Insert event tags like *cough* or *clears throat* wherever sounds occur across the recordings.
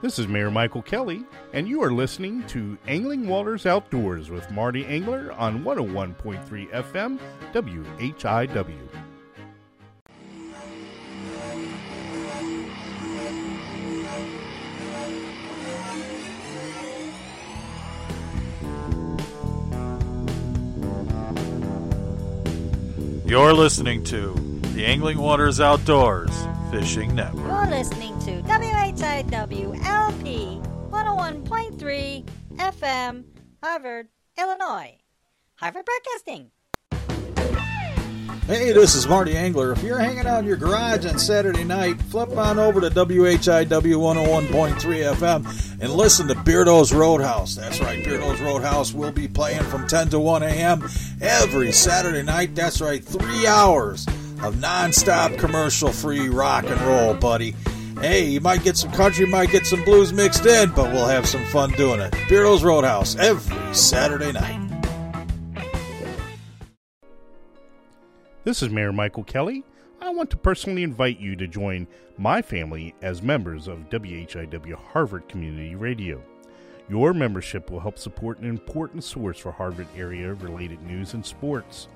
This is Mayor Michael Kelly, and you are listening to Angling Waters Outdoors with Marty Angler on 101.3 FM WHIW. You're listening to the Angling Waters Outdoors Fishing Network. You're listening to WHIW LP 101.3 FM, Harvard, Illinois. Harvard Broadcasting. Hey, this is Marty Angler. If you're hanging out in your garage on Saturday night, flip on over to WHIW 101.3 FM and listen to Beardo's Roadhouse. That's right, Beardo's Roadhouse will be playing from 10 to 1 a.m. every Saturday night. That's right, three hours of nonstop commercial free rock and roll, buddy. Hey, you might get some country, might get some blues mixed in, but we'll have some fun doing it. Beardo's Roadhouse every Saturday night. This is Mayor Michael Kelly. I want to personally invite you to join my family as members of WHIW Harvard Community Radio. Your membership will help support an important source for Harvard area related news and sports.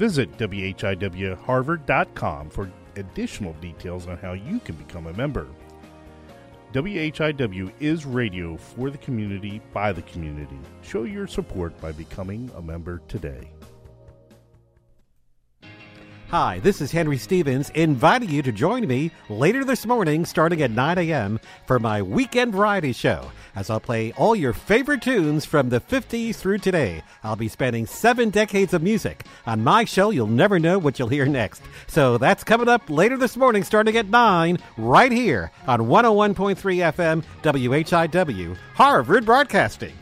Visit WHIWHarvard.com for additional details on how you can become a member. WHIW is radio for the community by the community. Show your support by becoming a member today. Hi, this is Henry Stevens, inviting you to join me later this morning, starting at 9 a.m., for my weekend variety show, as I'll play all your favorite tunes from the 50s through today. I'll be spanning seven decades of music. On my show, you'll never know what you'll hear next. So that's coming up later this morning, starting at 9, right here on 101.3 FM, WHIW, Harvard Broadcasting.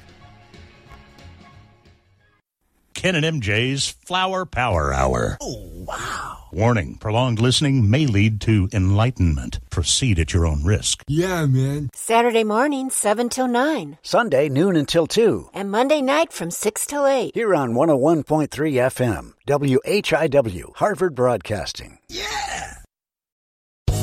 Ken and MJ's Flower Power Hour. Oh, wow. Warning prolonged listening may lead to enlightenment. Proceed at your own risk. Yeah, man. Saturday morning, 7 till 9. Sunday, noon until 2. And Monday night from 6 till 8. Here on 101.3 FM, WHIW, Harvard Broadcasting. Yeah!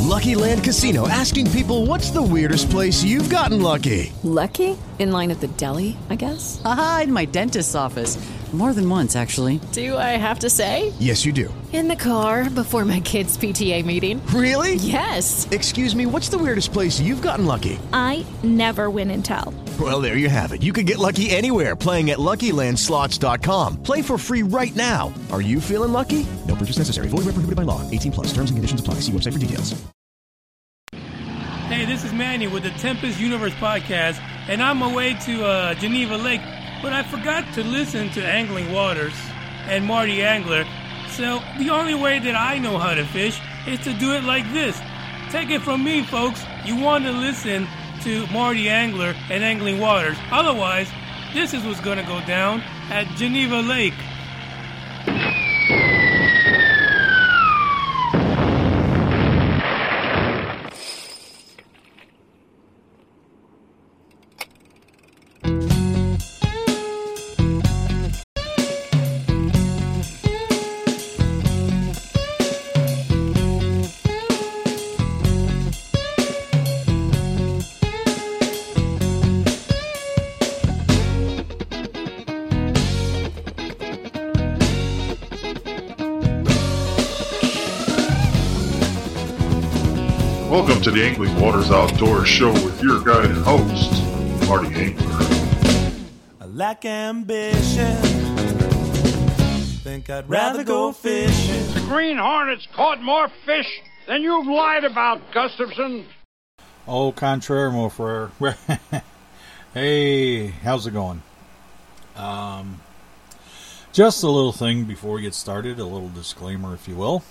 Lucky Land Casino asking people what's the weirdest place you've gotten lucky? Lucky? In line at the deli, I guess? Aha, in my dentist's office. More than once, actually. Do I have to say? Yes, you do. In the car before my kids' PTA meeting. Really? Yes. Excuse me, what's the weirdest place you've gotten lucky? I never win and tell. Well, there you have it. You can get lucky anywhere playing at LuckyLandSlots.com. Play for free right now. Are you feeling lucky? No purchase necessary. Void where prohibited by law. 18 plus. Terms and conditions apply. See website for details. Hey, this is Manny with the Tempest Universe podcast, and I'm away to uh, Geneva Lake, but I forgot to listen to Angling Waters and Marty Angler. So the only way that I know how to fish is to do it like this. Take it from me, folks. You want to listen to Marty Angler and Angling Waters. Otherwise, this is what's going to go down at Geneva Lake. To the Angling Waters Outdoor Show with your guide and host, Marty Angler. I lack ambition. Think I'd rather go fishing. The Green Hornets caught more fish than you've lied about, Gustafson. Au contraire, mon frere. *laughs* hey, how's it going? Um, just a little thing before we get started, a little disclaimer, if you will.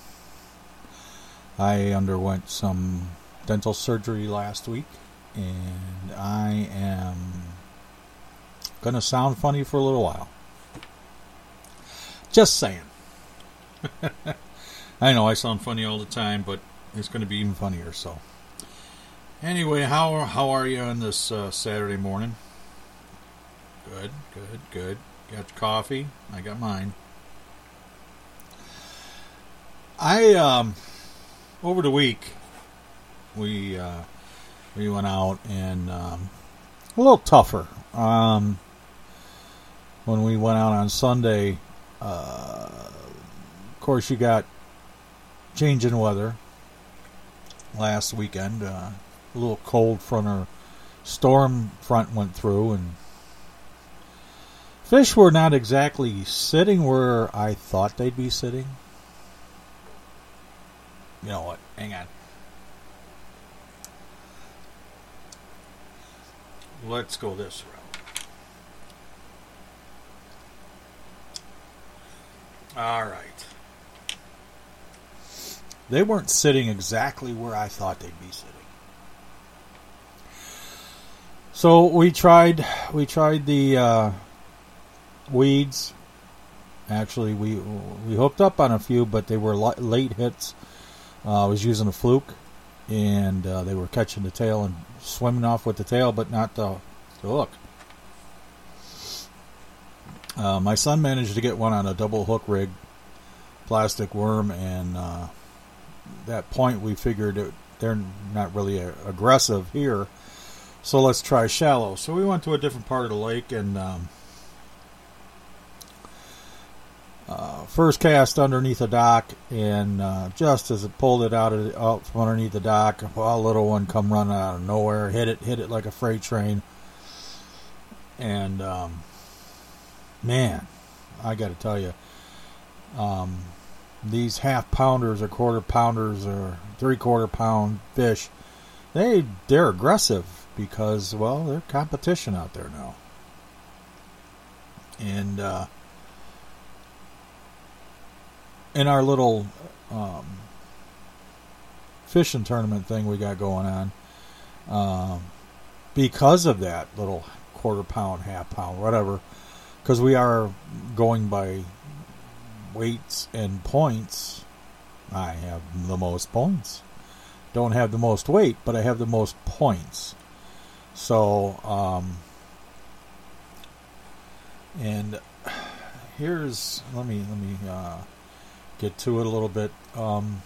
I underwent some dental surgery last week, and I am going to sound funny for a little while. Just saying. *laughs* I know I sound funny all the time, but it's going to be even funnier. So, anyway, how how are you on this uh, Saturday morning? Good, good, good. Got your coffee? I got mine. I um over the week we uh, we went out and um, a little tougher. Um, when we went out on Sunday, uh, of course, you got changing weather last weekend. Uh, a little cold front or storm front went through, and fish were not exactly sitting where I thought they'd be sitting. You know what? Hang on. Let's go this route. All right. They weren't sitting exactly where I thought they'd be sitting. So we tried we tried the uh, weeds. Actually, we we hooked up on a few, but they were late hits. Uh, I was using a fluke, and uh, they were catching the tail and swimming off with the tail, but not the, the hook. Uh, my son managed to get one on a double hook rig, plastic worm, and uh, that point we figured it, they're not really a, aggressive here, so let's try shallow. So we went to a different part of the lake and. Um, uh, first cast underneath the dock, and uh, just as it pulled it out of out from underneath the dock, a little one come running out of nowhere, hit it, hit it like a freight train, and um, man, I got to tell you, um, these half pounders or quarter pounders or three quarter pound fish, they they're aggressive because well, they're competition out there now, and. Uh, in our little um, fishing tournament thing we got going on, um, because of that little quarter pound, half pound, whatever, because we are going by weights and points, I have the most points. Don't have the most weight, but I have the most points. So, um, and *sighs* here's let me let me uh, get to it a little bit. Um,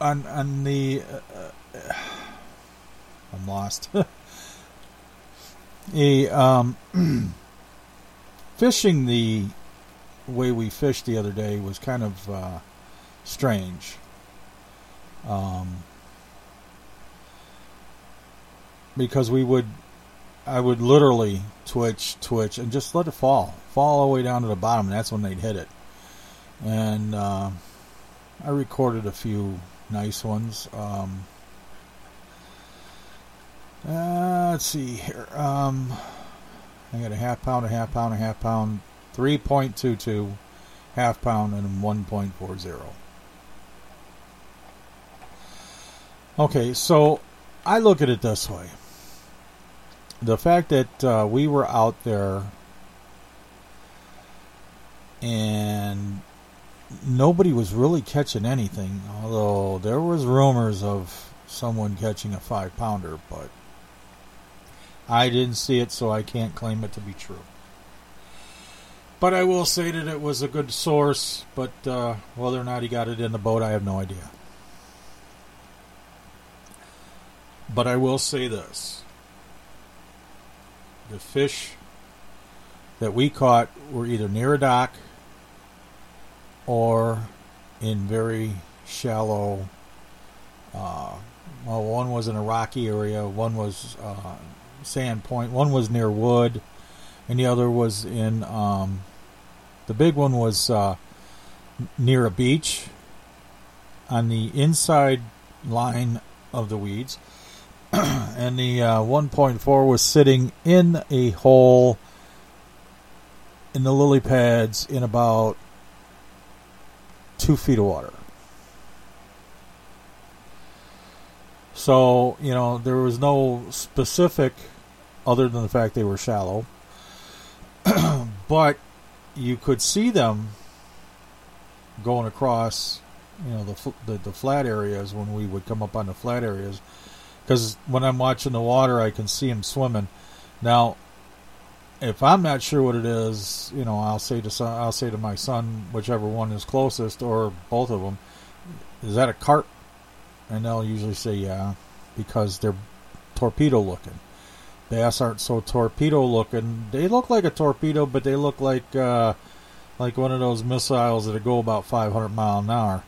on on the uh, uh I'm lost. *laughs* a um, *clears throat* fishing the way we fished the other day was kind of uh, strange. Um, because we would I would literally twitch, twitch, and just let it fall, fall all the way down to the bottom, and that's when they'd hit it. And uh, I recorded a few nice ones. Um, uh, let's see here. Um, I got a half pound, a half pound, a half pound, 3.22, half pound, and 1.40. Okay, so I look at it this way the fact that uh, we were out there and nobody was really catching anything, although there was rumors of someone catching a five pounder, but I didn't see it, so I can't claim it to be true. But I will say that it was a good source, but uh, whether or not he got it in the boat, I have no idea. But I will say this the fish that we caught were either near a dock or in very shallow. Uh, well, one was in a rocky area, one was uh, Sand Point, one was near Wood, and the other was in. Um, the big one was uh, near a beach on the inside line of the weeds, *clears throat* and the uh, 1.4 was sitting in a hole in the lily pads in about two feet of water. So, you know, there was no specific other than the fact they were shallow. *clears throat* but you could see them going across, you know, the, the, the flat areas when we would come up on the flat areas. Because when I'm watching the water, I can see them swimming. Now, if I'm not sure what it is, you know, I'll say to son, I'll say to my son, whichever one is closest, or both of them, is that a carp? And they'll usually say yeah, because they're torpedo looking. Bass aren't so torpedo looking. They look like a torpedo, but they look like uh, like one of those missiles that go about 500 mile an hour,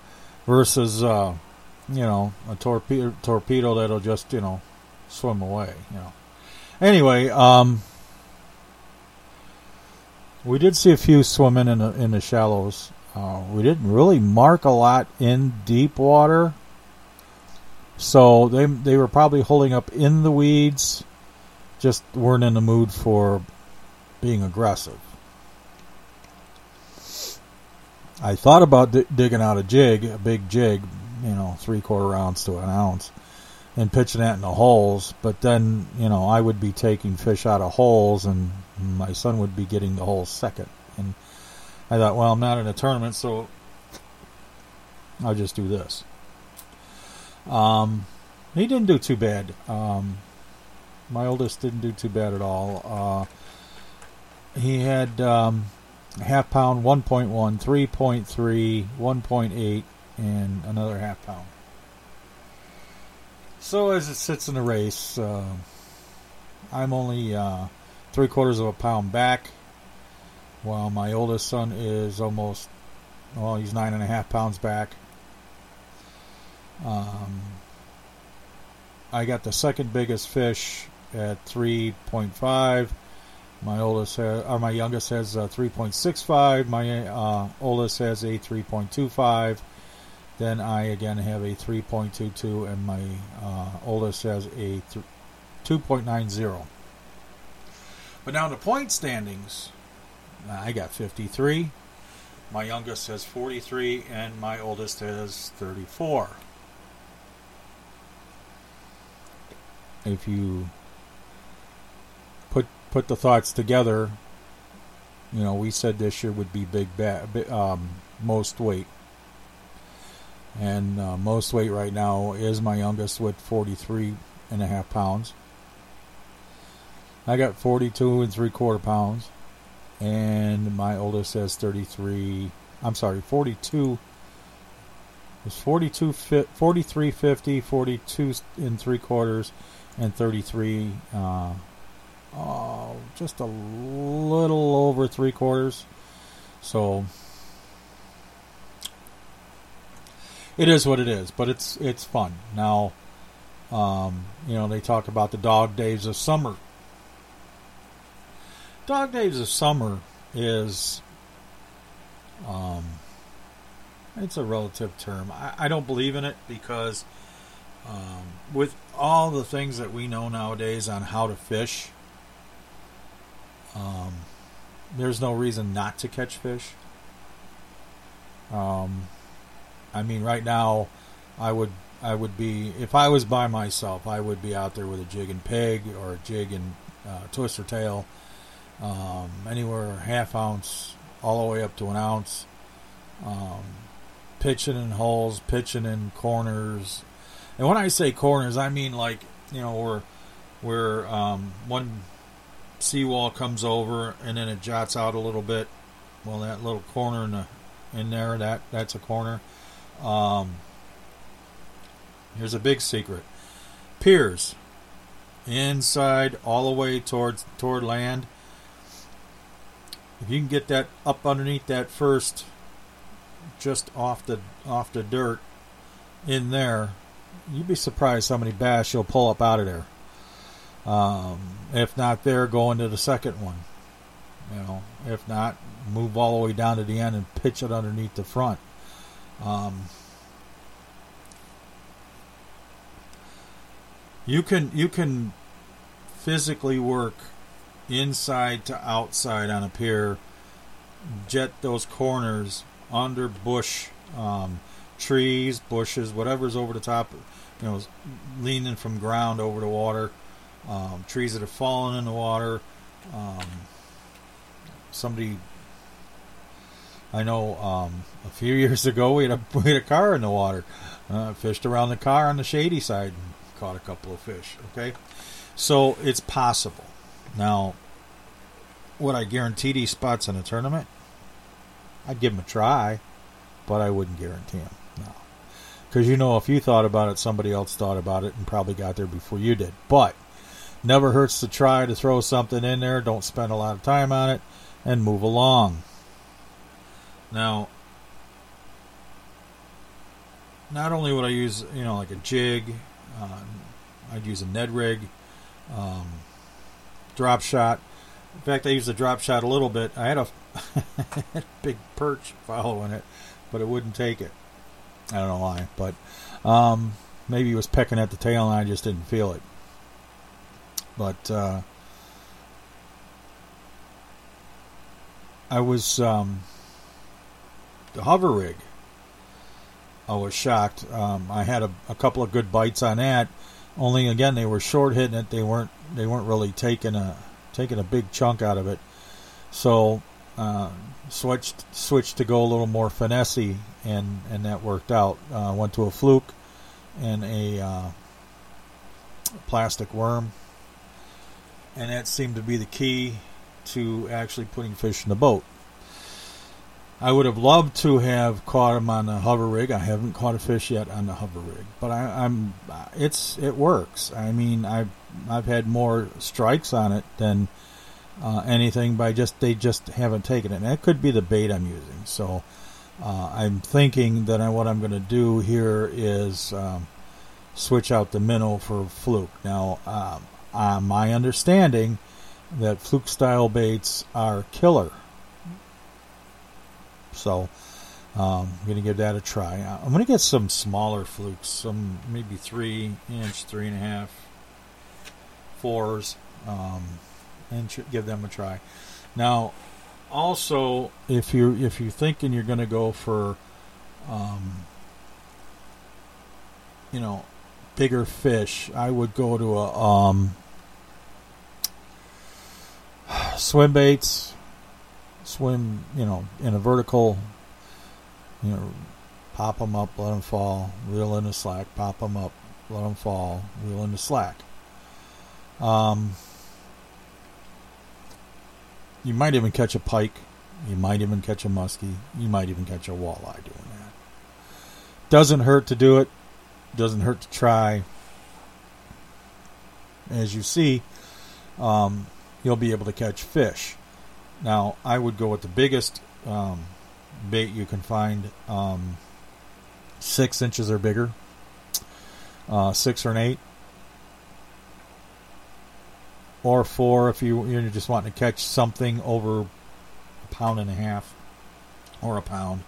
versus uh, you know a torpedo torpedo that'll just you know swim away. You know. Anyway, um, we did see a few swimming in the in the shallows. Uh, we didn't really mark a lot in deep water, so they they were probably holding up in the weeds, just weren't in the mood for being aggressive. I thought about d- digging out a jig, a big jig, you know, three quarter ounce to an ounce, and pitching that in the holes. But then, you know, I would be taking fish out of holes, and my son would be getting the holes second. And I thought, well, I'm not in a tournament, so I'll just do this. Um, he didn't do too bad. Um, my oldest didn't do too bad at all. Uh, he had um, half pound, 1.1, 3.3, 1.8, and another half pound. So as it sits in the race, uh, I'm only uh, three quarters of a pound back, while my oldest son is almost, well, he's nine and a half pounds back. Um, I got the second biggest fish at 3.5. My oldest has, or my youngest has uh, 3.65. My uh, oldest has a 3.25. Then I again have a 3.22, and my uh, oldest has a th- 2.90. But now the point standings, I got 53. My youngest has 43, and my oldest has 34. If you put put the thoughts together, you know, we said this year would be big, ba- um, most weight. And uh, most weight right now is my youngest with 43 and a half pounds. I got 42 and three quarter pounds. And my oldest has 33, I'm sorry, 42. It's 42, 43, 50, 42 and three quarters, and 33, uh, oh, just a little over three quarters. So it is what it is, but it's it's fun. Now, um, you know, they talk about the dog days of summer. Dog days of summer is, um, it's a relative term. I, I don't believe in it because um, with all the things that we know nowadays on how to fish, um, there's no reason not to catch fish. Um, I mean, right now, I would I would be if I was by myself, I would be out there with a jig and peg or a jig and uh, twister tail, um, anywhere half ounce all the way up to an ounce, um, pitching in holes, pitching in corners, and when I say corners, I mean like you know where where um, one seawall comes over and then it jots out a little bit. Well, that little corner in the in there that that's a corner. Um, here's a big secret: piers inside all the way towards toward land. If you can get that up underneath that first just off the off the dirt in there, you'd be surprised how many bass you'll pull up out of there. Um, if not there, go into the second one. You know, if not, move all the way down to the end and pitch it underneath the front. Um, you can you can physically work inside to outside on a pier, jet those corners under bush, um, trees, bushes, whatever's over the top, you know, leaning from ground over the water, um, trees that have fallen in the water. Um, somebody, I know, um, a few *laughs* years ago we had a we had a car in the water, uh, fished around the car on the shady side and caught a couple of fish. Okay, so it's possible. Now, would I guarantee these spots in a tournament? I'd give them a try, but I wouldn't guarantee them. No. Because you know, if you thought about it, somebody else thought about it and probably got there before you did. But never hurts to try to throw something in there. Don't spend a lot of time on it and move along. Now, not only would I use, you know, like a jig, uh, I'd use a Ned rig, um, drop shot. In fact, I used the drop shot a little bit. I had a *laughs* big perch following it, but it wouldn't take it. I don't know why, but um, maybe he was pecking at the tail and I just didn't feel it. But uh, I was um, the hover rig. I was shocked. Um, I had a, a couple of good bites on that. Only again, they were short hitting it. They weren't. They weren't really taking a taking a big chunk out of it. So uh, switched switched to go a little more finessey, and and that worked out. Uh, went to a fluke and a uh, plastic worm, and that seemed to be the key to actually putting fish in the boat. I would have loved to have caught him on the hover rig. I haven't caught a fish yet on the hover rig, but I, am it's it works. I mean, I've I've had more strikes on it than uh, anything, I just they just haven't taken it. And that could be the bait I'm using. So uh, I'm thinking that I, what I'm going to do here is um, switch out the minnow for fluke. Now, um, uh, my understanding that fluke style baits are killer so um, I'm going to give that a try. Uh, I'm going to get some smaller flukes, some maybe three inch, three and a half, fours, um, and give them a try. Now, also, if you if you're thinking you're going to go for, um, you know, bigger fish, I would go to a um, swim baits swim, you know, in a vertical, you know, pop them up, let them fall, reel in the slack, pop them up, let them fall, reel in the slack. Um, you might even catch a pike. You might even catch a muskie. You might even catch a walleye doing that. Doesn't hurt to do it. Doesn't hurt to try. As you see, um, you'll be able to catch fish. Now, I would go with the biggest um, bait you can find, um, six inches or bigger, uh, six or an eight, or four if you you're just wanting to catch something over a pound and a half or a pound.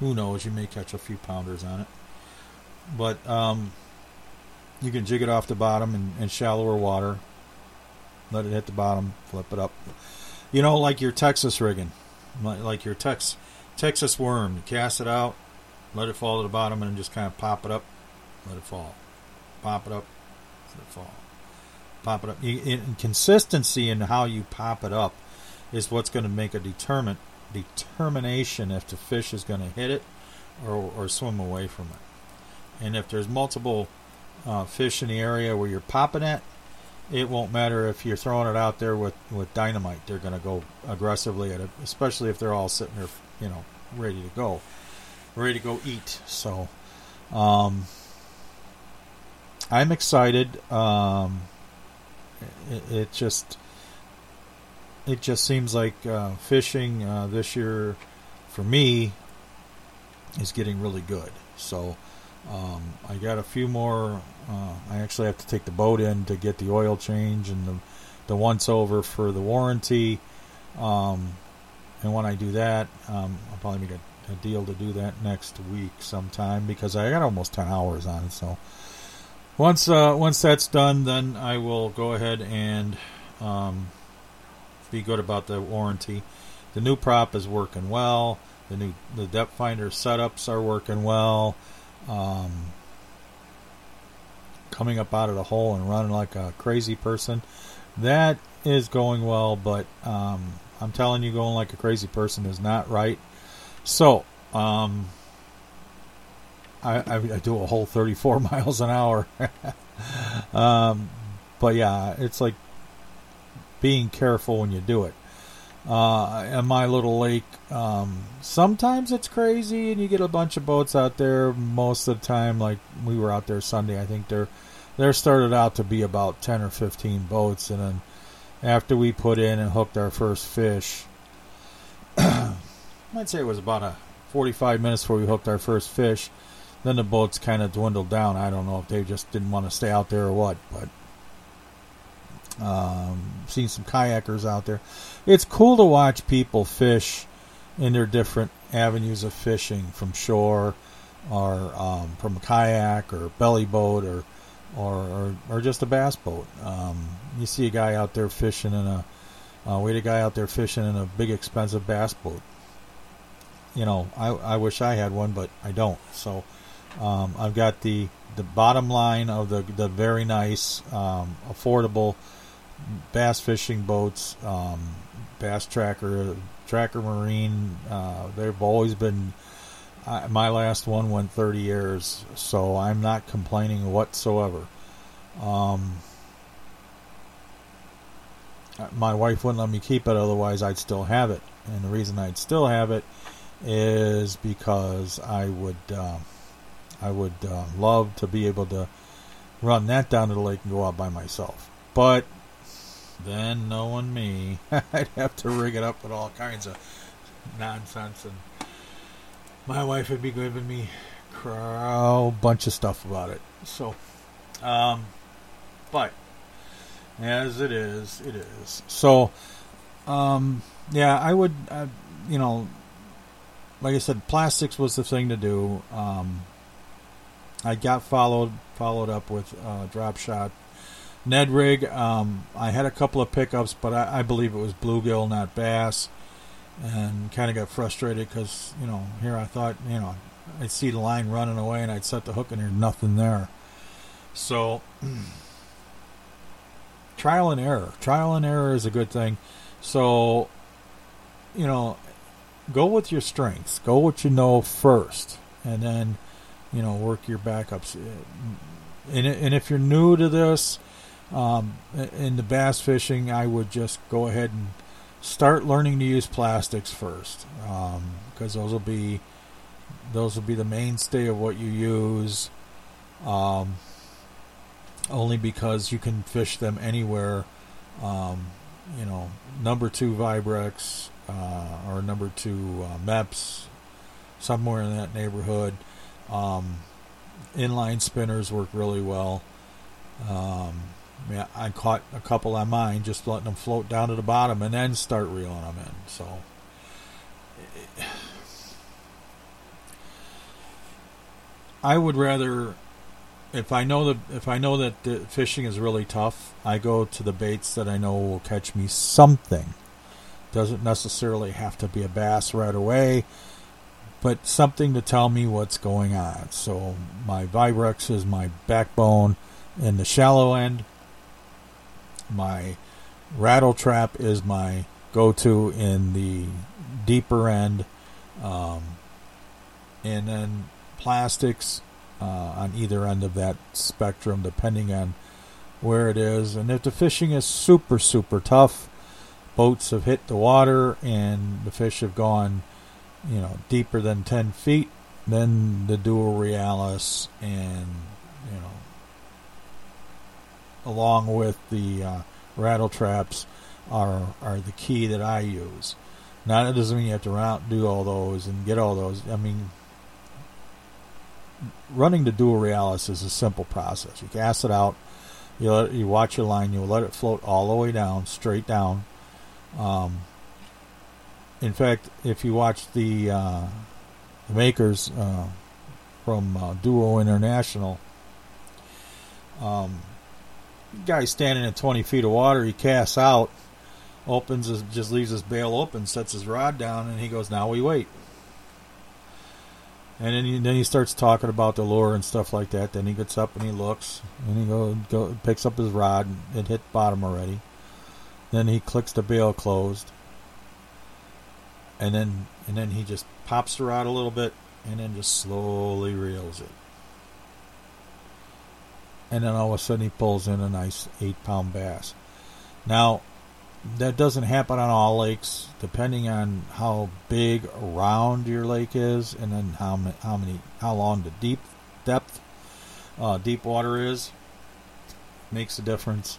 Who knows? You may catch a few pounders on it, but um, you can jig it off the bottom in, in shallower water. Let it hit the bottom, flip it up you know, like your Texas rigging, like your Tex Texas worm. You cast it out, let it fall to the bottom, and just kind of pop it up, let it fall, pop it up, let it fall, pop it up. You, in, consistency in how you pop it up is what's going to make a determine determination if the fish is going to hit it or, or swim away from it. And if there's multiple uh, fish in the area where you're popping it, it won't matter if you're throwing it out there with, with dynamite. They're going to go aggressively at it, especially if they're all sitting there, you know, ready to go, ready to go eat. So, um, I'm excited. Um, it, it, just, it just seems like uh, fishing uh, this year, for me, is getting really good. So um, I got a few more. Uh, I actually have to take the boat in to get the oil change and the the once over for the warranty. Um, and when I do that, um, I'll probably make a, a, deal to do that next week sometime because I got almost ten hours on it. So once uh, once that's done, then I will go ahead and um, be good about the warranty. The new prop is working well. The new the depth finder setups are working well. Um, coming up out of the hole and running like a crazy person, that is going well. But um, I'm telling you, going like a crazy person is not right. So, um, I, I, I, do a whole 34 *laughs* miles an hour. *laughs* um, but yeah, it's like being careful when you do it. Uh, and my little lake, um, sometimes it's crazy and you get a bunch of boats out there. Most of the time, like we were out there Sunday, I think there, there started out to be about 10 or 15 boats. And then after we put in and hooked our first fish, *clears throat* I'd say it was about a 45 minutes before we hooked our first fish. Then the boats kind of dwindled down. I don't know if they just didn't want to stay out there or what, but um, seen some kayakers out there. It's cool to watch people fish in their different avenues of fishing, from shore, or um, from a kayak, or belly boat, or or or, or just a bass boat. Um, you see a guy out there fishing in a uh, we had a guy out there fishing in a big expensive bass boat. You know, I I wish I had one, but I don't. So um, I've got the the bottom line of the the very nice, um, affordable bass fishing boats, um, Bass Tracker, Tracker Marine. Uh, they've always been. Uh, my last one went 30 years, so I'm not complaining whatsoever. Um, my wife wouldn't let me keep it, otherwise I'd still have it. And the reason I'd still have it is because I would, uh, I would uh, love to be able to run that down to the lake and go out by myself. But then knowing me, *laughs* I'd have to rig it up with all kinds of nonsense, and my wife would be giving me a bunch of stuff about it. So, um, but as it is, it is. So, um, yeah, I would, uh, you know, like I said, plastics was the thing to do. Um, I got followed followed up with uh, drop shot Ned rig. Um, I had a couple of pickups, but I, I believe it was bluegill, not bass, and kind of got frustrated because you know here I thought you know I'd see the line running away and I'd set the hook and there's nothing there. So *clears throat* trial and error. Trial and error is a good thing. So you know, go with your strengths. Go what you know first, and then you know work your backups. And and if you're new to this um, in the bass fishing, I would just go ahead and start learning to use plastics first, because um, those will be those will be the mainstay of what you use. Um, only because you can fish them anywhere. Um, you know, number two Vibrax uh, or number two uh, Mepps, somewhere in that neighborhood. Um, inline spinners work really well. Um, yeah, I caught a couple on mine, just letting them float down to the bottom and then start reeling them in. So, I would rather, if I know that if I know that the fishing is really tough, I go to the baits that I know will catch me something. Doesn't necessarily have to be a bass right away, but something to tell me what's going on. So my Vibrax is my backbone in the shallow end my rattle trap is my go-to in the deeper end, um, and then plastics uh, on either end of that spectrum, depending on where it is. And if the fishing is super super tough, boats have hit the water and the fish have gone, you know, deeper than ten feet, then the Duo Realis and along with the uh, rattle traps are are the key that I use. Now that doesn't mean you have to route, do all those and get all those. I mean, running the Duo Realis is a simple process. You cast it out, you let, you watch your line, you let it float all the way down, straight down. Um, in fact, if you watch the, uh, the makers uh, from uh, Duo International, um, guy standing in 20 feet of water, he casts out, opens, his, just leaves his bail open, sets his rod down, and he goes, "Now we wait." And then he, then he starts talking about the lure and stuff like that. Then he gets up and he looks, and he go, go picks up his rod and it hit bottom already. Then he clicks the bail closed, and then and then he just pops the rod a little bit, and then just slowly reels it. And then all of a sudden he pulls in a nice eight pound bass. Now that doesn't happen on all lakes, depending on how big around your lake is, and then how many, how many, how long the deep depth, uh, deep water is, makes a difference.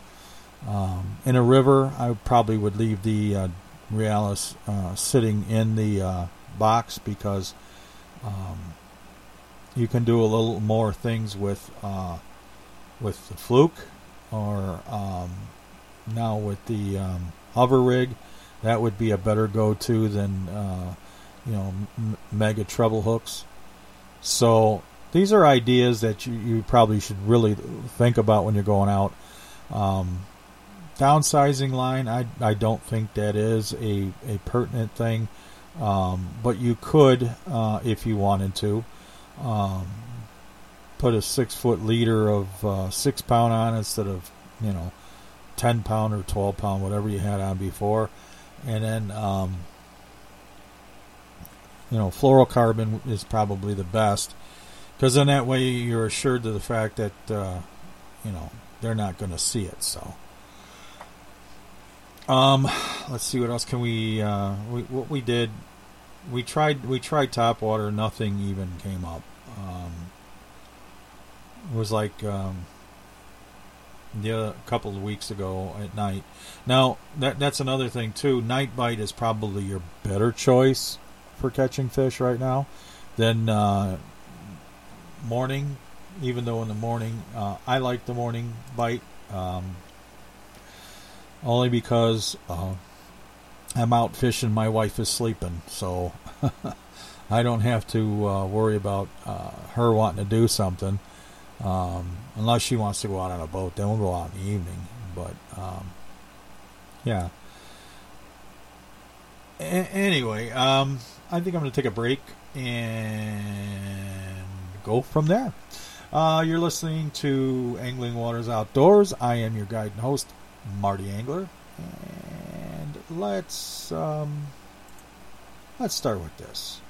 Um, in a river, I probably would leave the uh, Realis uh, sitting in the uh, box because um, you can do a little more things with uh, with the fluke or um, now with the um, hover rig, that would be a better go-to than uh, you know m- mega treble hooks. So these are ideas that you, you probably should really think about when you're going out. Um, downsizing line, I I don't think that is a a pertinent thing, um, but you could uh, if you wanted to. Um, put a six foot leader of uh, six pound on instead of you know 10 pound or 12 pound, whatever you had on before. And then, um, you know, fluorocarbon is probably the best because then that way you're assured of the fact that, uh, you know, they're not going to see it. So, um, let's see what else can we, uh, we, what we did. We tried, we tried top water. Nothing even came up. Um, it was like, um, a couple of weeks ago at night. Now that that's another thing too. Night bite is probably your better choice for catching fish right now than uh, morning. Even though in the morning, uh, I like the morning bite, um, only because uh, I'm out fishing. My wife is sleeping, so *laughs* I don't have to uh, worry about uh, her wanting to do something. Um, unless she wants to go out on a boat, then we'll go out in the evening. But um, yeah. A- anyway, um, I think I'm going to take a break and go from there. Uh, you're listening to Angling Waters Outdoors. I am your guide and host, Marty Angler, and let's um, let's start with this.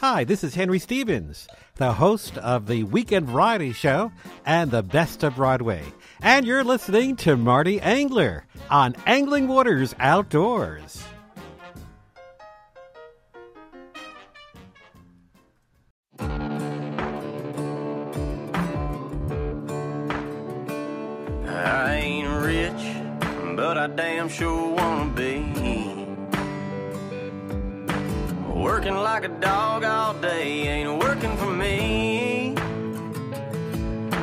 Hi, this is Henry Stevens, the host of the Weekend Variety Show and the Best of Broadway. And you're listening to Marty Angler on Angling Waters Outdoors. I ain't rich, but I damn sure wanna be. Working like a dog all day ain't working for me.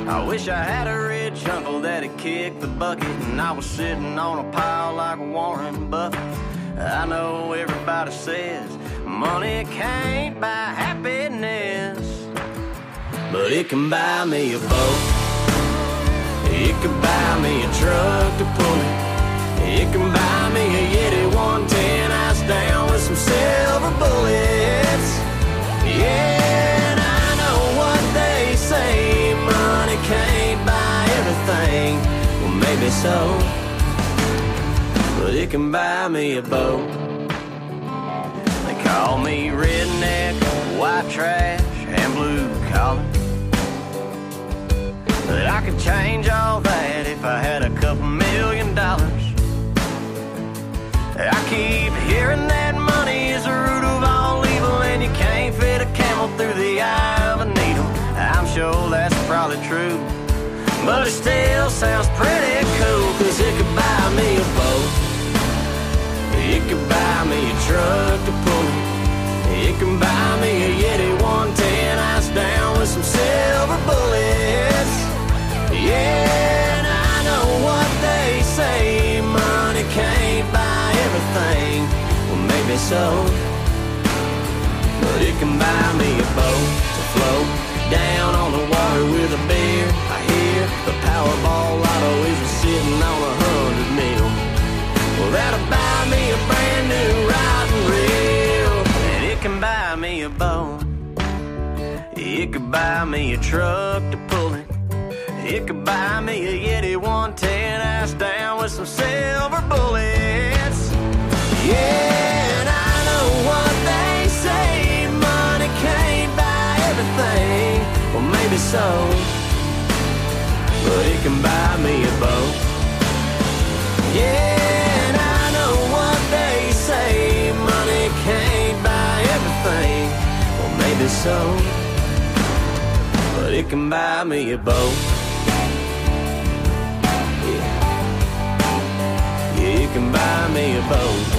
I wish I had a rich uncle that'd kick the bucket and I was sitting on a pile like Warren Buffett. I know everybody says money can't buy happiness, but it can buy me a boat. It can buy me a truck to pull it. It can buy me a Yeti 110 ice down with some Well, maybe so. But it can buy me a boat. They call me redneck, white trash, and blue collar. But I could change all that if I had a couple million dollars. I keep hearing that money is the root of all evil, and you can't fit a camel through the eye of a needle. I'm sure that's probably true, but it still sounds pretty cool, cause it could buy me a boat. It could buy me a truck to pull. It can buy me a Yeti 110 eyes down with some silver bullets. Yeah, and I know what they say money can't buy everything. Well, maybe so. But it can buy me a boat to float down on the water with a beer. I hear the Powerball lotto is sitting on a hundred mil. Well, that'll buy me a brand new rod and reel, and it can buy me a boat. It could buy me a truck to pull it. It could buy me a Yeti 110 ass down with some silver bullets. Yeah, and I know what they say money can't buy everything. Well, maybe so, but it can buy me a boat. Yeah, and I know what they say money can't buy everything. Well, maybe so, but it can buy me a boat. Yeah, it can buy me a boat.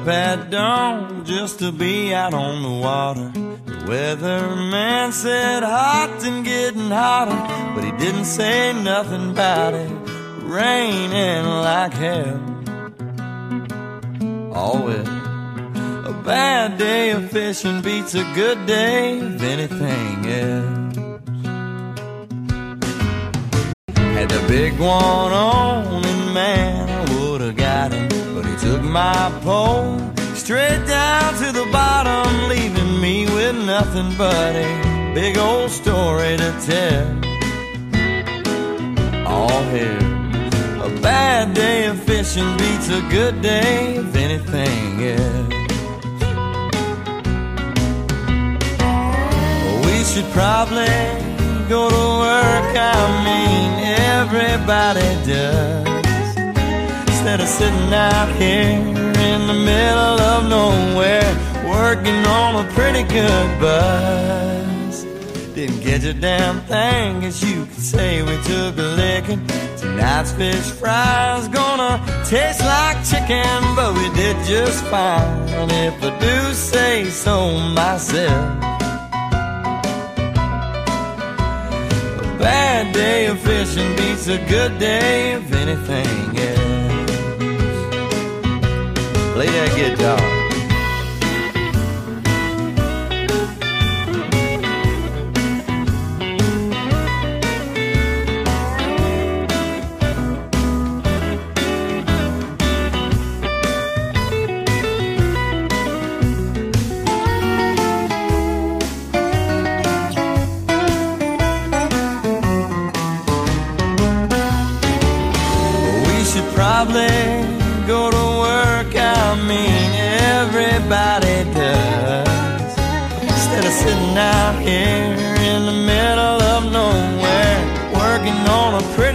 Up at dawn just to be out on the water. The weatherman said hot and getting hotter, but he didn't say nothing about it. Raining like hell. All Always. A bad day of fishing beats a good day of anything else. Had the big one on, and man, took my pole straight down to the bottom, leaving me with nothing but a big old story to tell. All here. A bad day of fishing beats a good day of anything else. We should probably go to work. I mean, everybody does. Instead of sitting out here in the middle of nowhere, working on a pretty good buzz. Didn't get a damn thing, as you could say we took a licking. Tonight's fish fries gonna taste like chicken, but we did just fine. If I do say so myself. A bad day of fishing beats a good day of anything else. Play that guitar.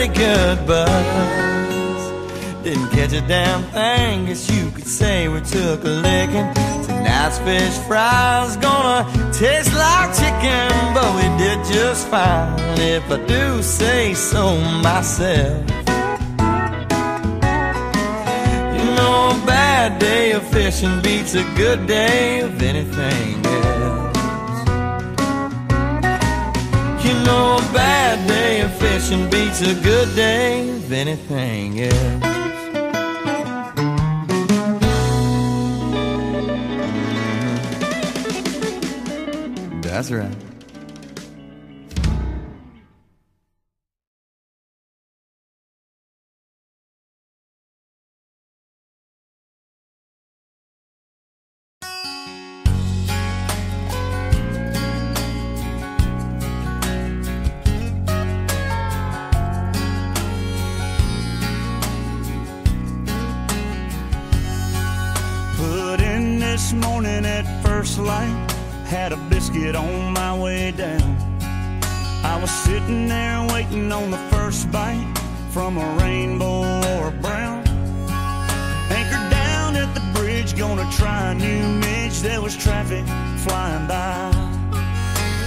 Good buzz. Didn't catch a damn thing, guess you could say we took a licking. Tonight's fish fries gonna taste like chicken, but we did just fine. If I do say so myself. You know, a bad day of fishing beats a good day of anything You know, a bad day of fishing beats a good day of anything else. That's right. First light. Had a biscuit on my way down. I was sitting there waiting on the first bite from a rainbow or a brown. Anchored down at the bridge, gonna try a new midge. There was traffic flying by.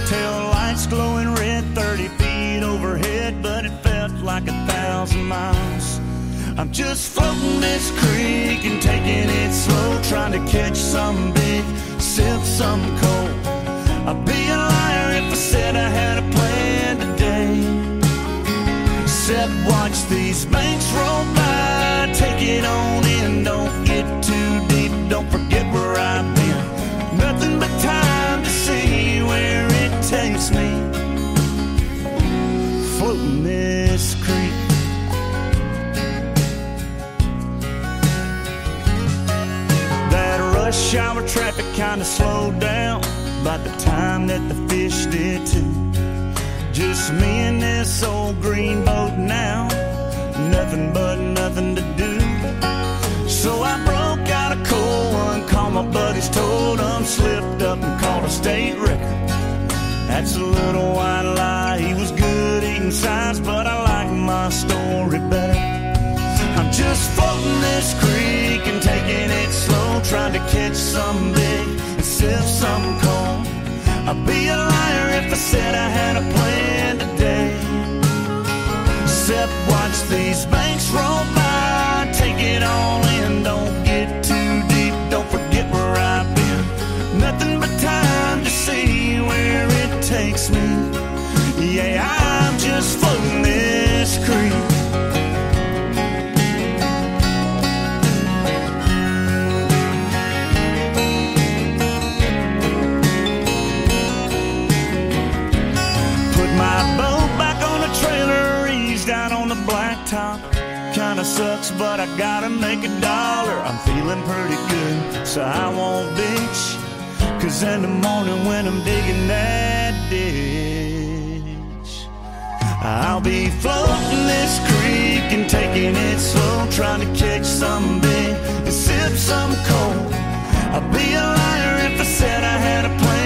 Tail lights glowing red, 30 feet overhead, but it felt like a thousand miles. I'm just floating this creek and taking it slow, trying to catch some big, sip some cold. I'd be a liar if I said I had a plan today. Said, watch these banks roll by, take it on in, don't get too deep, don't forget where I've been. Nothing but time to see where it takes me. Floating this rush hour traffic kinda slowed down by the time that the fish did too. Just me and this old green boat now. Nothing but nothing to do. So I broke out a cold one, called my buddies, told them, slipped up and caught a state record. That's a little white lie. He was good eating signs, but I like my story better. Just floating this creek and taking it slow, trying to catch some big and sip some cold. I'd be a liar if I said I had a plan today. Except watch these banks but I gotta make a dollar. I'm feeling pretty good, so I won't bitch. Cause in the morning when I'm digging that ditch, I'll be floating this creek and taking it slow, trying to catch some big and sip some cold. I'd be a liar if I said I had a plan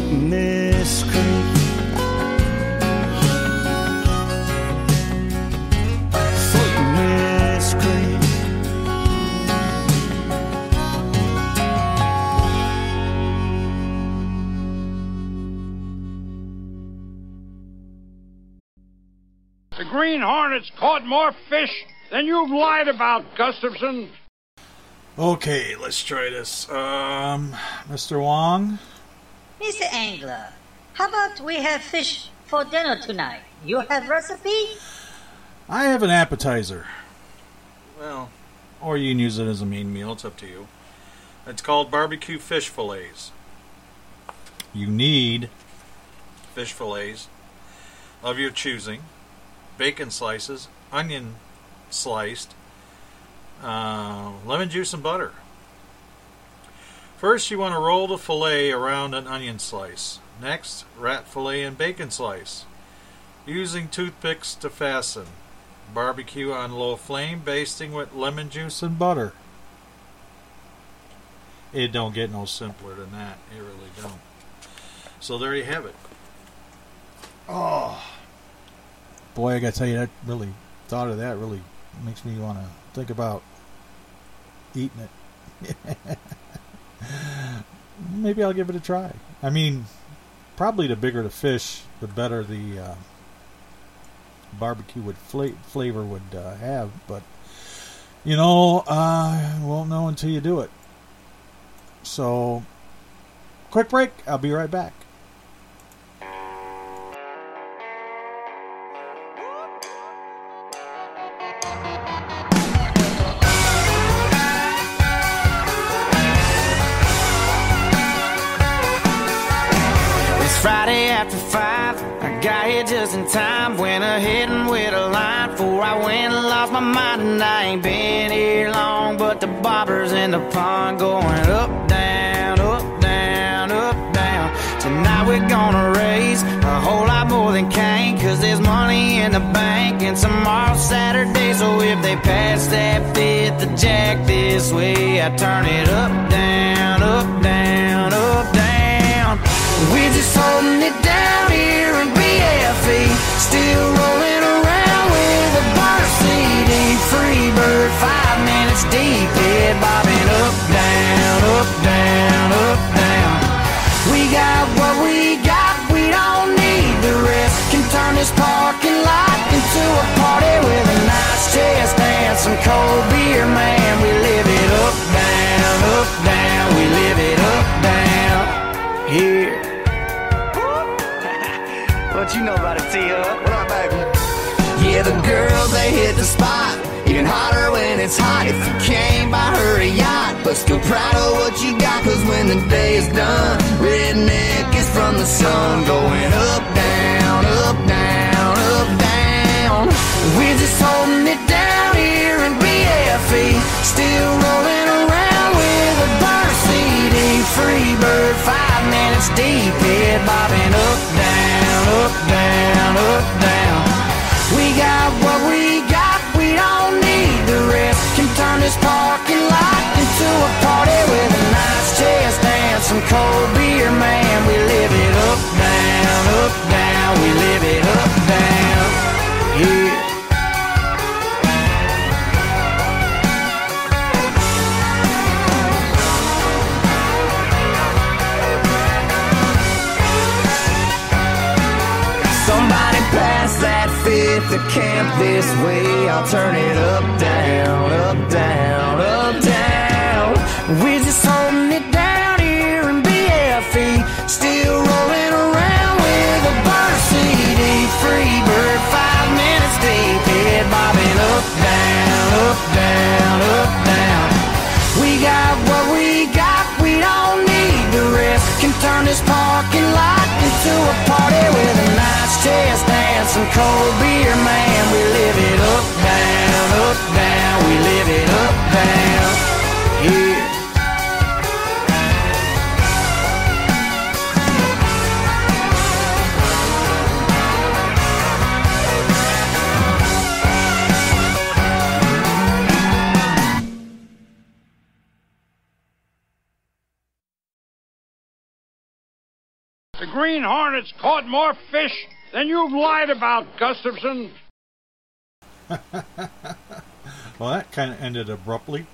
Creek. The Green Hornets caught more fish than you've lied about, Gustafson. Okay, let's try this. Um, Mr. Wong? Mr. Angler, how about we have fish for dinner tonight? You have recipe? I have an appetizer. Well, or you can use it as a main meal. It's up to you. It's called barbecue fish fillets. You need Fish fillets of your choosing, bacon slices, onion sliced, uh, lemon juice, and butter. First, you want to roll the fillet around an onion slice. Next, rat fillet and bacon slice. Using toothpicks to fasten. Barbecue on low flame, basting with lemon juice and butter. It don't get no simpler than that. It really don't. So there you have it. Oh, boy! I gotta tell you, that really thought of that really makes me want to think about eating it. *laughs* *laughs* Maybe I'll give it a try. I mean, probably the bigger the fish, the better the uh, barbecue would fla- flavor would uh, have. But you know, uh, won't know until you do it. So, quick break. I'll be right back. Ain't been here long, but the bobbers in the pond going up, down, up, down, up, down. Tonight we're gonna raise a whole lot more than Cain, cause there's money in the bank, and tomorrow's Saturday. So if they pass that fifth, the jack this way, I turn it up, down, up, down, up, down. We're just holding it down here in BFE, still rolling Free bird, five minutes deep, head bobbing up, down, up, down, it's hot. If you came by her yacht, but still proud of what you got. Cause when the day is done, redneck is from the sun. Going up, down, up, down, up, down. We're just holding it down here in BFE. Still rolling around with a burn CD. Free bird, five minutes deep. Head bobbing up, down, up, down, up, down. This parking lot into a party with a nice chest and some cold beer, man. We live it up, down, up, down. We live it up, down. Yeah. Somebody pass that fifth to camp this way. I'll turn it up, down, up, down. We're just holding it down here in BFE. Still rolling around with a burner CD. Free bird, five minutes deep. Head bobbing up, down, up, down, up, down. We got what we got, we don't need the rest. Can turn this parking lot into a party with a nice chest dance and cold beer, man. We live it up, down, up, down. We live it Green Hornets caught more fish than you've lied about, Gustafson. *laughs* Well, that kind of ended abruptly.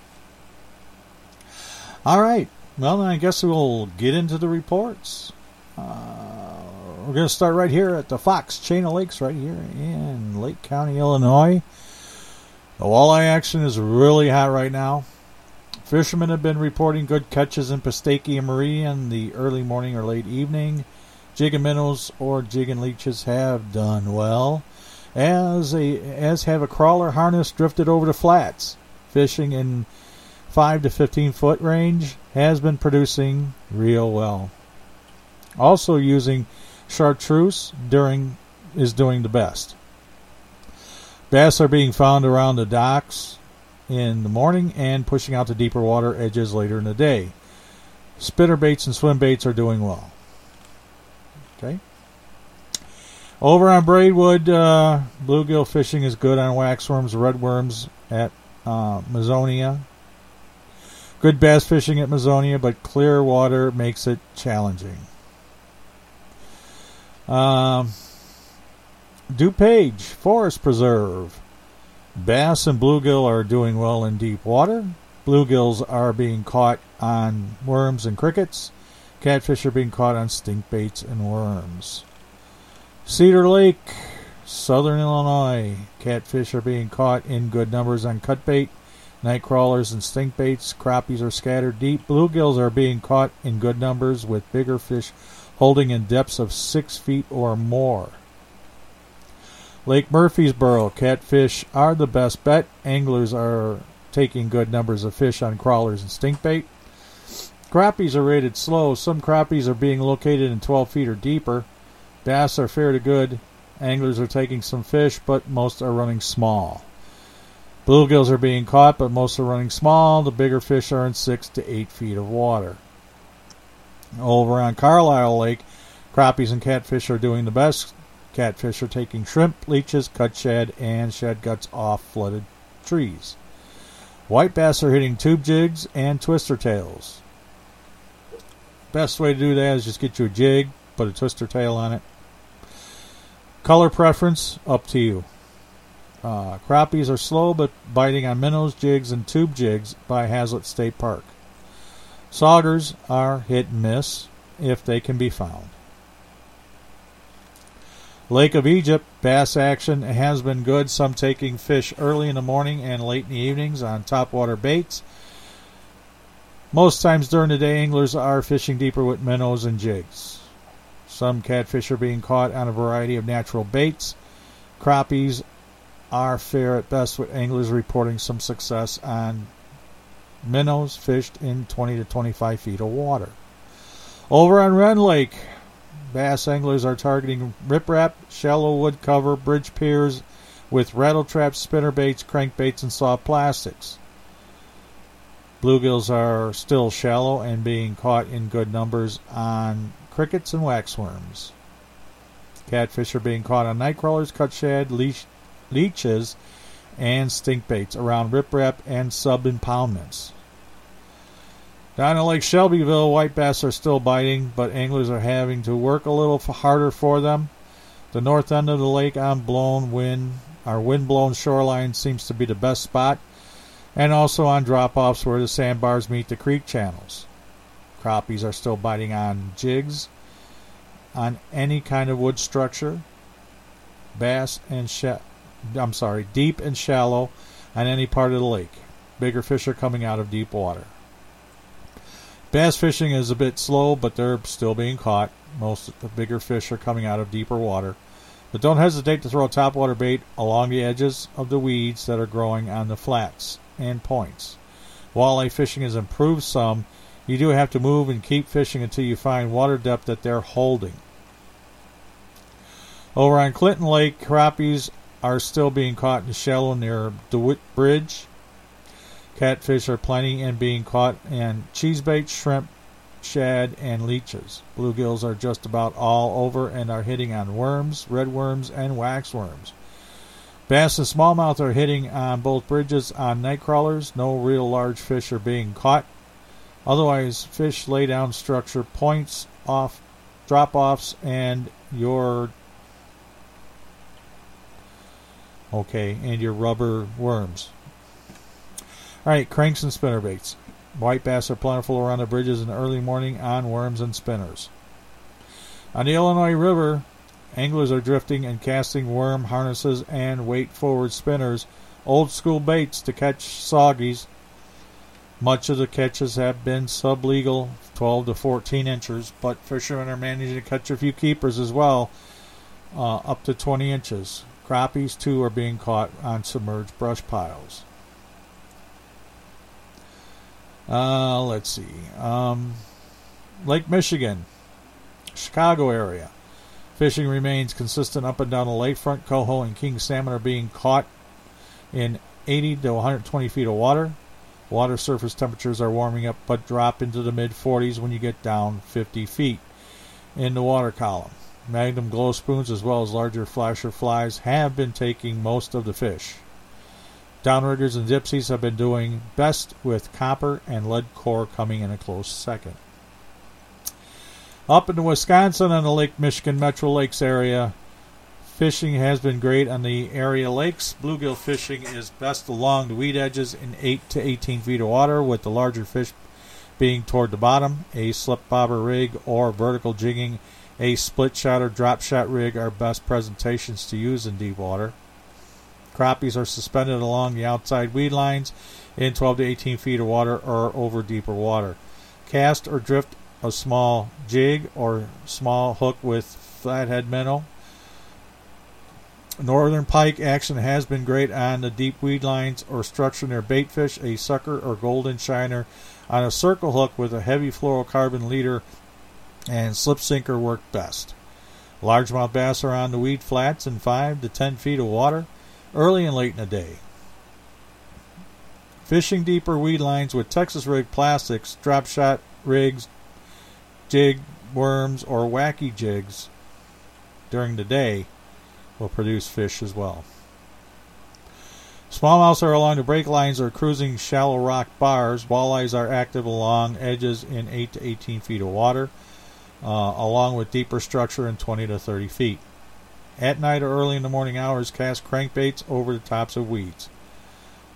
All right. Well, then I guess we'll get into the reports. Uh, we're going to start right here at the Fox Chain of Lakes, right here in Lake County, Illinois. The walleye action is really hot right now. Fishermen have been reporting good catches in Pistakee and Marie in the early morning or late evening. Jig and minnows or jig and leeches have done well, as a as have a crawler harness drifted over the flats. Fishing in five to fifteen foot range has been producing real well. Also using chartreuse during is doing the best. Bass are being found around the docks in the morning and pushing out to deeper water edges later in the day. Spinner baits and swim baits are doing well. Okay. Over on Braidwood, uh, bluegill fishing is good on waxworms, redworms at uh, Mazonia. Good bass fishing at Mazonia, but clear water makes it challenging. Um, DuPage Forest Preserve. Bass and bluegill are doing well in deep water. Bluegills are being caught on worms and crickets. Catfish are being caught on stink baits and worms. Cedar Lake, Southern Illinois. Catfish are being caught in good numbers on cutbait. Night crawlers and stink baits. Crappies are scattered deep. Bluegills are being caught in good numbers with bigger fish holding in depths of six feet or more. Lake Murphysboro, catfish are the best bet. Anglers are taking good numbers of fish on crawlers and stink bait. Crappies are rated slow. Some crappies are being located in 12 feet or deeper. Bass are fair to good. Anglers are taking some fish, but most are running small. Bluegills are being caught, but most are running small. The bigger fish are in six to eight feet of water. Over on Carlyle Lake, crappies and catfish are doing the best. Catfish are taking shrimp, leeches, cut shad, and shad guts off flooded trees. White bass are hitting tube jigs and twister tails. Best way to do that is just get you a jig, put a twister tail on it. Color preference, up to you. Uh, crappies are slow but biting on minnows, jigs, and tube jigs by Hazlet State Park. Saugers are hit and miss if they can be found. Lake of Egypt bass action has been good. Some taking fish early in the morning and late in the evenings on topwater baits. Most times during the day, anglers are fishing deeper with minnows and jigs. Some catfish are being caught on a variety of natural baits. Crappies are fair at best, with anglers reporting some success on minnows fished in 20 to 25 feet of water. Over on Rend Lake, bass anglers are targeting riprap, shallow wood cover, bridge piers with rattle traps, spinner baits, crankbaits, and soft plastics. Bluegills are still shallow and being caught in good numbers on crickets and waxworms. Catfish are being caught on night crawlers, cut shad, leash, leeches, and stink baits around riprap and sub impoundments. Down in Lake Shelbyville, white bass are still biting, but anglers are having to work a little harder for them. The north end of the lake on blown wind, our wind-blown shoreline seems to be the best spot, and also on drop-offs where the sandbars meet the creek channels. Crappies are still biting on jigs, on any kind of wood structure, bass and I'm sorry, deep and shallow on any part of the lake. Bigger fish are coming out of deep water. Bass fishing is a bit slow, but they're still being caught. Most of the bigger fish are coming out of deeper water. But don't hesitate to throw topwater bait along the edges of the weeds that are growing on the flats and points. Walleye fishing has improved some. You do have to move and keep fishing until you find water depth that they're holding. Over on Clinton Lake, crappies are still being caught in shallow near DeWitt Bridge. Catfish are plenty and being caught in cheesebait, shrimp, shad, and leeches. Bluegills are just about all over and are hitting on worms, red worms, and waxworms. Bass and smallmouth are hitting on both bridges on night crawlers. No real large fish are being caught. Otherwise, fish lay down structure points off drop offs and your okay and your rubber worms. Alright, cranks and spinnerbaits. White bass are plentiful around the bridges in the early morning on worms and spinners. On the Illinois River, anglers are drifting and casting worm harnesses and weight forward spinners, old school baits to catch soggies. Much of the catches have been sublegal, 12 to 14 inches, but fishermen are managing to catch a few keepers as well, uh, up to 20 inches. Crappies, too, are being caught on submerged brush piles. Uh, let's see. Um, Lake Michigan, Chicago area. Fishing remains consistent up and down the lakefront. Coho and king salmon are being caught in 80 to 120 feet of water. Water surface temperatures are warming up but drop into the mid 40s when you get down 50 feet in the water column. Magnum glow spoons as well as larger flasher flies have been taking most of the fish. Downriggers and Dipsies have been doing best with copper and lead core coming in a close second. Up in Wisconsin and the Lake Michigan Metro Lakes area, fishing has been great on the area lakes. Bluegill fishing is best along the weed edges in 8 to 18 feet of water, with the larger fish being toward the bottom. A slip bobber rig or vertical jigging, a split shot or drop shot rig are best presentations to use in deep water. Crappies are suspended along the outside weed lines in 12 to 18 feet of water or over deeper water. Cast or drift a small jig or small hook with flathead minnow. Northern pike action has been great on the deep weed lines or structure near baitfish, a sucker or golden shiner on a circle hook with a heavy fluorocarbon leader and slip sinker work best. Largemouth bass are on the weed flats in 5 to 10 feet of water early and late in the day. Fishing deeper weed lines with Texas rig plastics, drop shot rigs, jig worms, or wacky jigs during the day will produce fish as well. Smallmouths are along the break lines or cruising shallow rock bars. Walleyes are active along edges in 8 to 18 feet of water, uh, along with deeper structure in 20 to 30 feet. At night or early in the morning hours, cast crankbaits over the tops of weeds.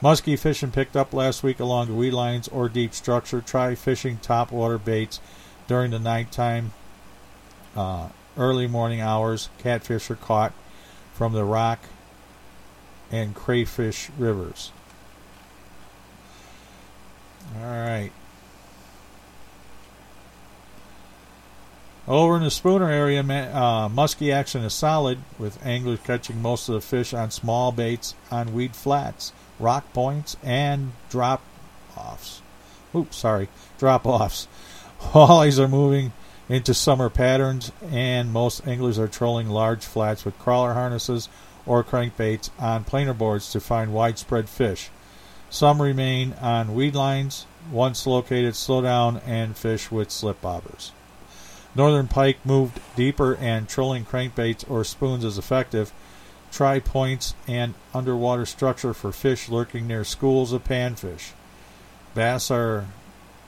Muskie fishing picked up last week along the weed lines or deep structure. Try fishing top water baits during the nighttime, uh, early morning hours. Catfish are caught from the rock and crayfish rivers. All right. Over in the Spooner area, uh, muskie action is solid, with anglers catching most of the fish on small baits on weed flats, rock points, and drop offs. Oops, sorry, drop offs. Walleyes are moving into summer patterns, and most anglers are trolling large flats with crawler harnesses or crankbaits on planer boards to find widespread fish. Some remain on weed lines, once located slow down and fish with slip bobbers. Northern pike moved deeper and trolling crankbaits or spoons is effective. Try points and underwater structure for fish lurking near schools of panfish. Bass are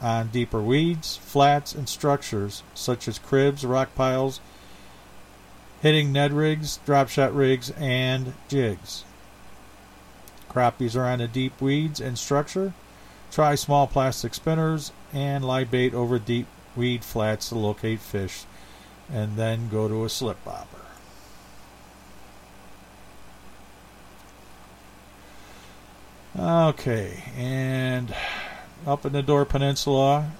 on deeper weeds, flats, and structures such as cribs, rock piles, hitting Ned rigs, drop shot rigs, and jigs. Crappies are on the deep weeds and structure. Try small plastic spinners and lie bait over deep weed flats to locate fish, and then go to a slip bobber. Okay, and up in the Door Peninsula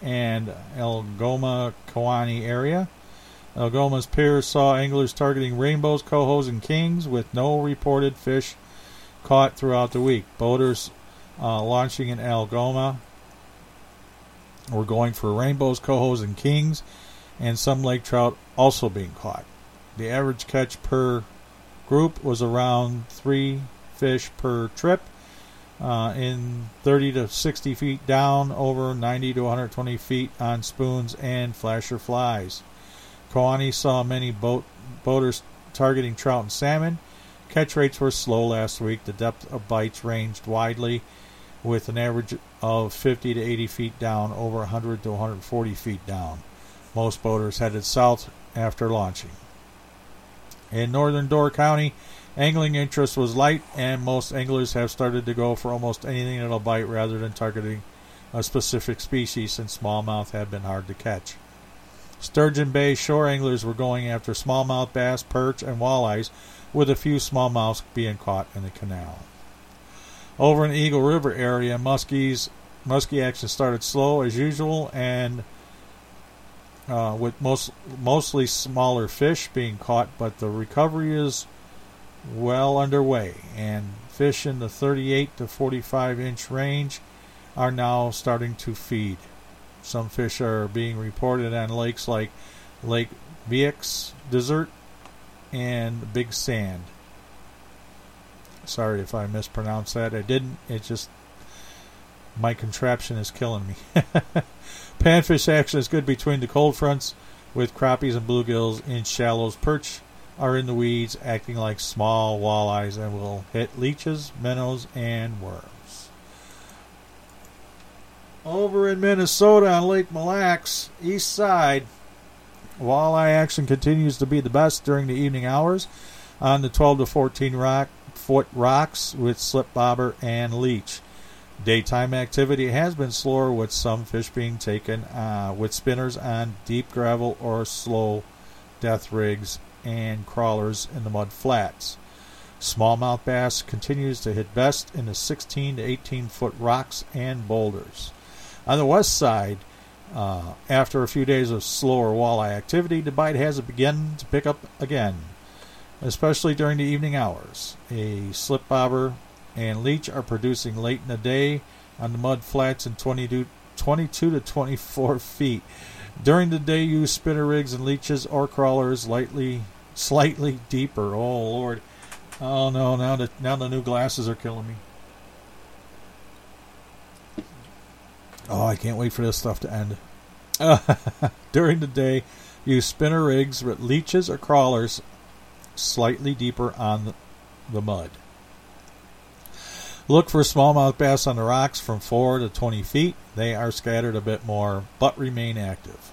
and Algoma Kewaunee area. Algoma's piers saw anglers targeting rainbows, cohos, and kings with no reported fish caught throughout the week. Boaters uh, launching in Algoma were going for rainbows, cohos, and kings, and some lake trout also being caught. The average catch per group was around three fish per trip, uh, in 30 to 60 feet down, over 90 to 120 feet on spoons and flasher flies. Kewaunee saw many boat boaters targeting trout and salmon. Catch rates were slow last week. The depth of bites ranged widely, with an average of 50 to 80 feet down, over 100 to 140 feet down. Most boaters headed south after launching. In northern Door County, angling interest was light, and most anglers have started to go for almost anything that'll bite rather than targeting a specific species since smallmouth have been hard to catch. Sturgeon Bay shore anglers were going after smallmouth bass, perch, and walleyes, with a few smallmouths being caught in the canal. Over in Eagle River area, muskies muskie action started slow as usual, and uh, with most mostly smaller fish being caught, but the recovery is well underway, and fish in the 38 to 45 inch range are now starting to feed. Some fish are being reported on lakes like Lake Vieques Desert and Big Sand. Sorry if I mispronounced that. I didn't. It just my contraption is killing me. *laughs* Panfish action is good between the cold fronts with crappies and bluegills in shallows. Perch are in the weeds, acting like small walleyes, and will hit leeches, minnows, and worms. Over in Minnesota on Lake Mille Lacs, east side, walleye action continues to be the best during the evening hours on the 12 to 14 rock, foot rocks with slip bobber and leech. Daytime activity has been slower with some fish being taken uh, with spinners on deep gravel or slow death rigs and crawlers in the mud flats. Smallmouth bass continues to hit best in the 16 to 18 foot rocks and boulders. On the west side, uh, after a few days of slower walleye activity, the bite has begun to pick up again, especially during the evening hours. A slip bobber and leech are producing late in the day on the mud flats in 22, 22 to 24 feet. During the day, use spinner rigs and leeches or crawlers lightly, slightly deeper. Oh Lord! Oh no! Now the now the new glasses are killing me. Oh, I can't wait for this stuff to end. *laughs* during the day, use spinner rigs with leeches or crawlers slightly deeper on the, mud. Look for smallmouth bass on the rocks from 4 to 20 feet. They are scattered a bit more, but remain active.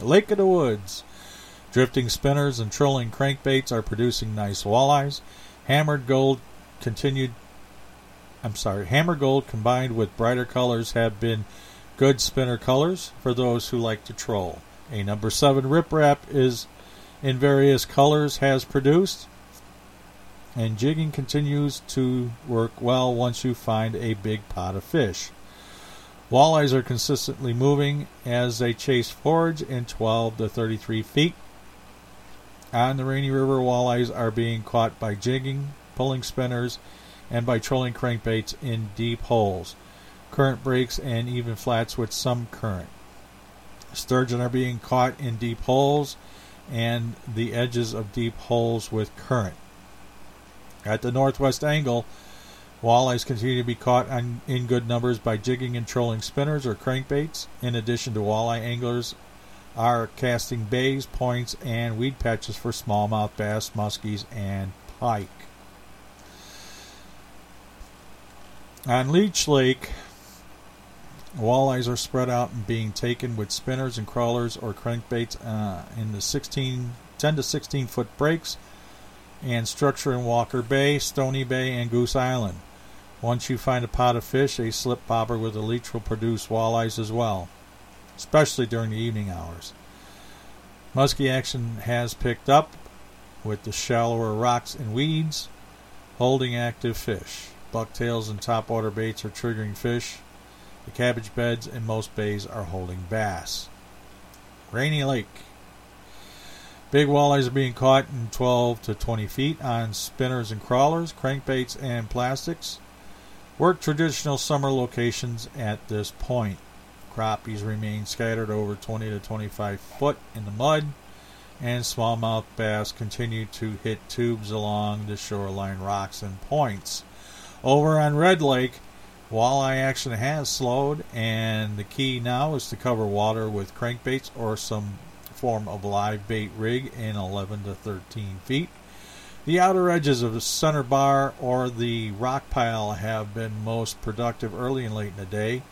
Lake of the Woods. Drifting spinners and trolling crankbaits are producing nice walleyes. Hammered gold continued I'm sorry, hammer gold combined with brighter colors have been good spinner colors for those who like to troll. A number 7 riprap is in various colors has produced and jigging continues to work well once you find a big pot of fish. Walleyes are consistently moving as they chase forage in 12 to 33 feet. On the Rainy River, walleyes are being caught by jigging, pulling spinners, and by trolling crankbaits in deep holes, current breaks, and even flats with some current. Sturgeon are being caught in deep holes and the edges of deep holes with current. At the northwest angle, walleyes continue to be caught on, in good numbers by jigging and trolling spinners or crankbaits. In addition to walleye anglers, are casting bays, points, and weed patches for smallmouth bass, muskies, and pike. On Leech Lake, walleyes are spread out and being taken with spinners and crawlers or crankbaits uh, in the 16, 10 to 16 foot breaks and structure in Walker Bay, Stony Bay, and Goose Island. Once you find a pot of fish, a slip bobber with a leech will produce walleyes as well, especially during the evening hours. Muskie action has picked up with the shallower rocks and weeds holding active fish. Bucktails and topwater baits are triggering fish. The cabbage beds in most bays are holding bass. Rainy Lake. Big walleyes are being caught in 12 to 20 feet on spinners and crawlers, crankbaits, and plastics. Work traditional summer locations at this point. Crappies remain scattered over 20 to 25 foot in the mud, and smallmouth bass continue to hit tubes along the shoreline rocks and points. Over on Red Lake, walleye action has slowed, and the key now is to cover water with crankbaits or some form of live bait rig in 11 to 13 feet. The outer edges of the center bar or the rock pile have been most productive early and late in the day.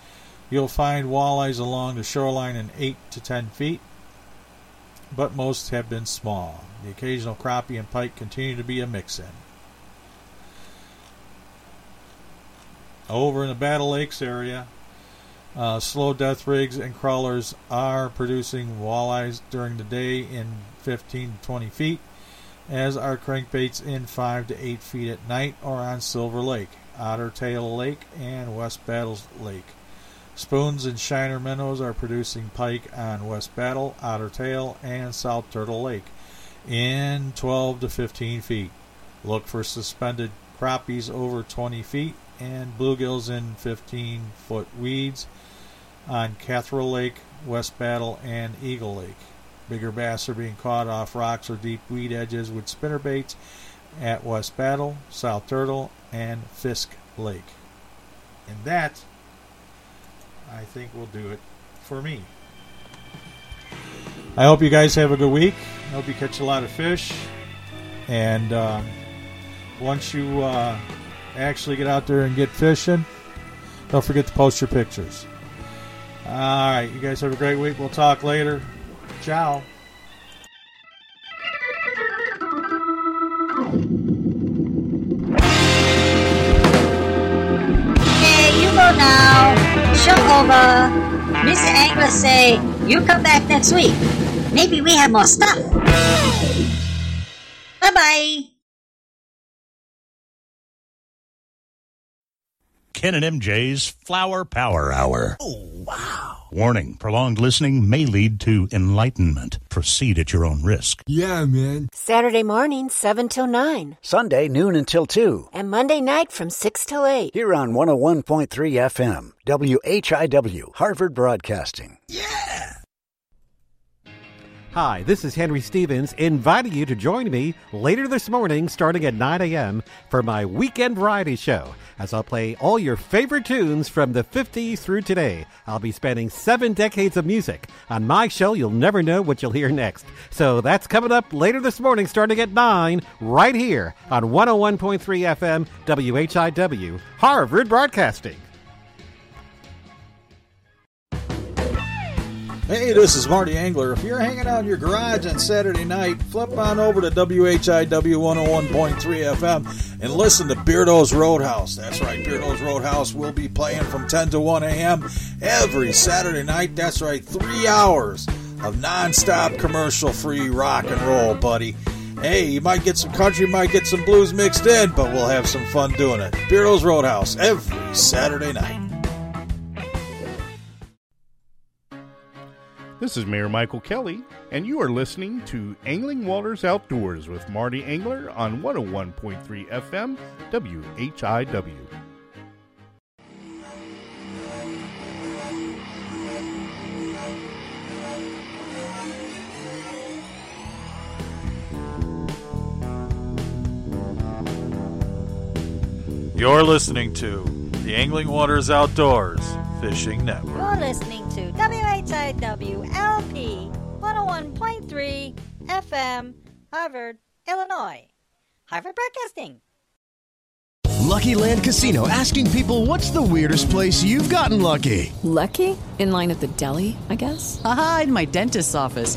You'll find walleyes along the shoreline in 8 to 10 feet, but most have been small. The occasional crappie and pike continue to be a mix in. Over in the Battle Lakes area, uh, slow death rigs and crawlers are producing walleyes during the day in 15 to 20 feet, as are crankbaits in 5 to 8 feet at night or on Silver Lake, Otter Tail Lake, and West Battle Lake. Spoons and shiner minnows are producing pike on West Battle, Otter Tail, and South Turtle Lake in 12 to 15 feet. Look for suspended crappies over 20 feet and bluegills in 15 foot weeds on Clitherall Lake, West Battle, and Eagle Lake. Bigger bass are being caught off rocks or deep weed edges with spinner baits at West Battle, South Turtle, and Fisk Lake. And that, I think, will do it for me. I hope you guys have a good week. I hope you catch a lot of fish. And uh, once you uh, actually get out there and get fishing, don't forget to post your pictures. All right, you guys have a great week. We'll talk later. Ciao. Okay, you go now. Show over. Mr. Angler say you come back next week. Maybe we have more stuff. Bye bye. Ken and MJ's Flower Power Hour. Oh, wow. Warning prolonged listening may lead to enlightenment. Proceed at your own risk. Yeah, man. Saturday morning, 7 till 9. Sunday, noon until 2. And Monday night from 6 till 8. Here on 101.3 FM, WHIW, Harvard Broadcasting. Hi, this is Henry Stevens inviting you to join me later this morning starting at 9 a.m. for my weekend variety show as I'll play all your favorite tunes from the 50s through today. I'll be spanning seven decades of music. On my show, you'll never know what you'll hear next. So that's coming up later this morning starting at 9 right here on 101.3 FM WHIW, Harvard Broadcasting. Hey, this is Marty Angler. If you're hanging out in your garage on Saturday night, flip on over to WHIW 101.3 FM and listen to Beardo's Roadhouse. That's right, Beardo's Roadhouse will be playing from 10 to 1 a.m. every Saturday night. That's right, three hours of non-stop commercial-free rock and roll, buddy. Hey, you might get some country, might get some blues mixed in, but we'll have some fun doing it. Beardo's Roadhouse every Saturday night. This is Mayor Michael Kelly, and you are listening to Angling Waters Outdoors with Marty Angler on 101.3 FM WHIW. You're listening to the Angling Waters Outdoors Fishing Network. You're listening to WHIW LP 101.3 FM, Harvard, Illinois. Harvard Broadcasting. Lucky Land Casino asking people what's the weirdest place you've gotten lucky? Lucky? In line at the deli, I guess? Aha, in my dentist's office.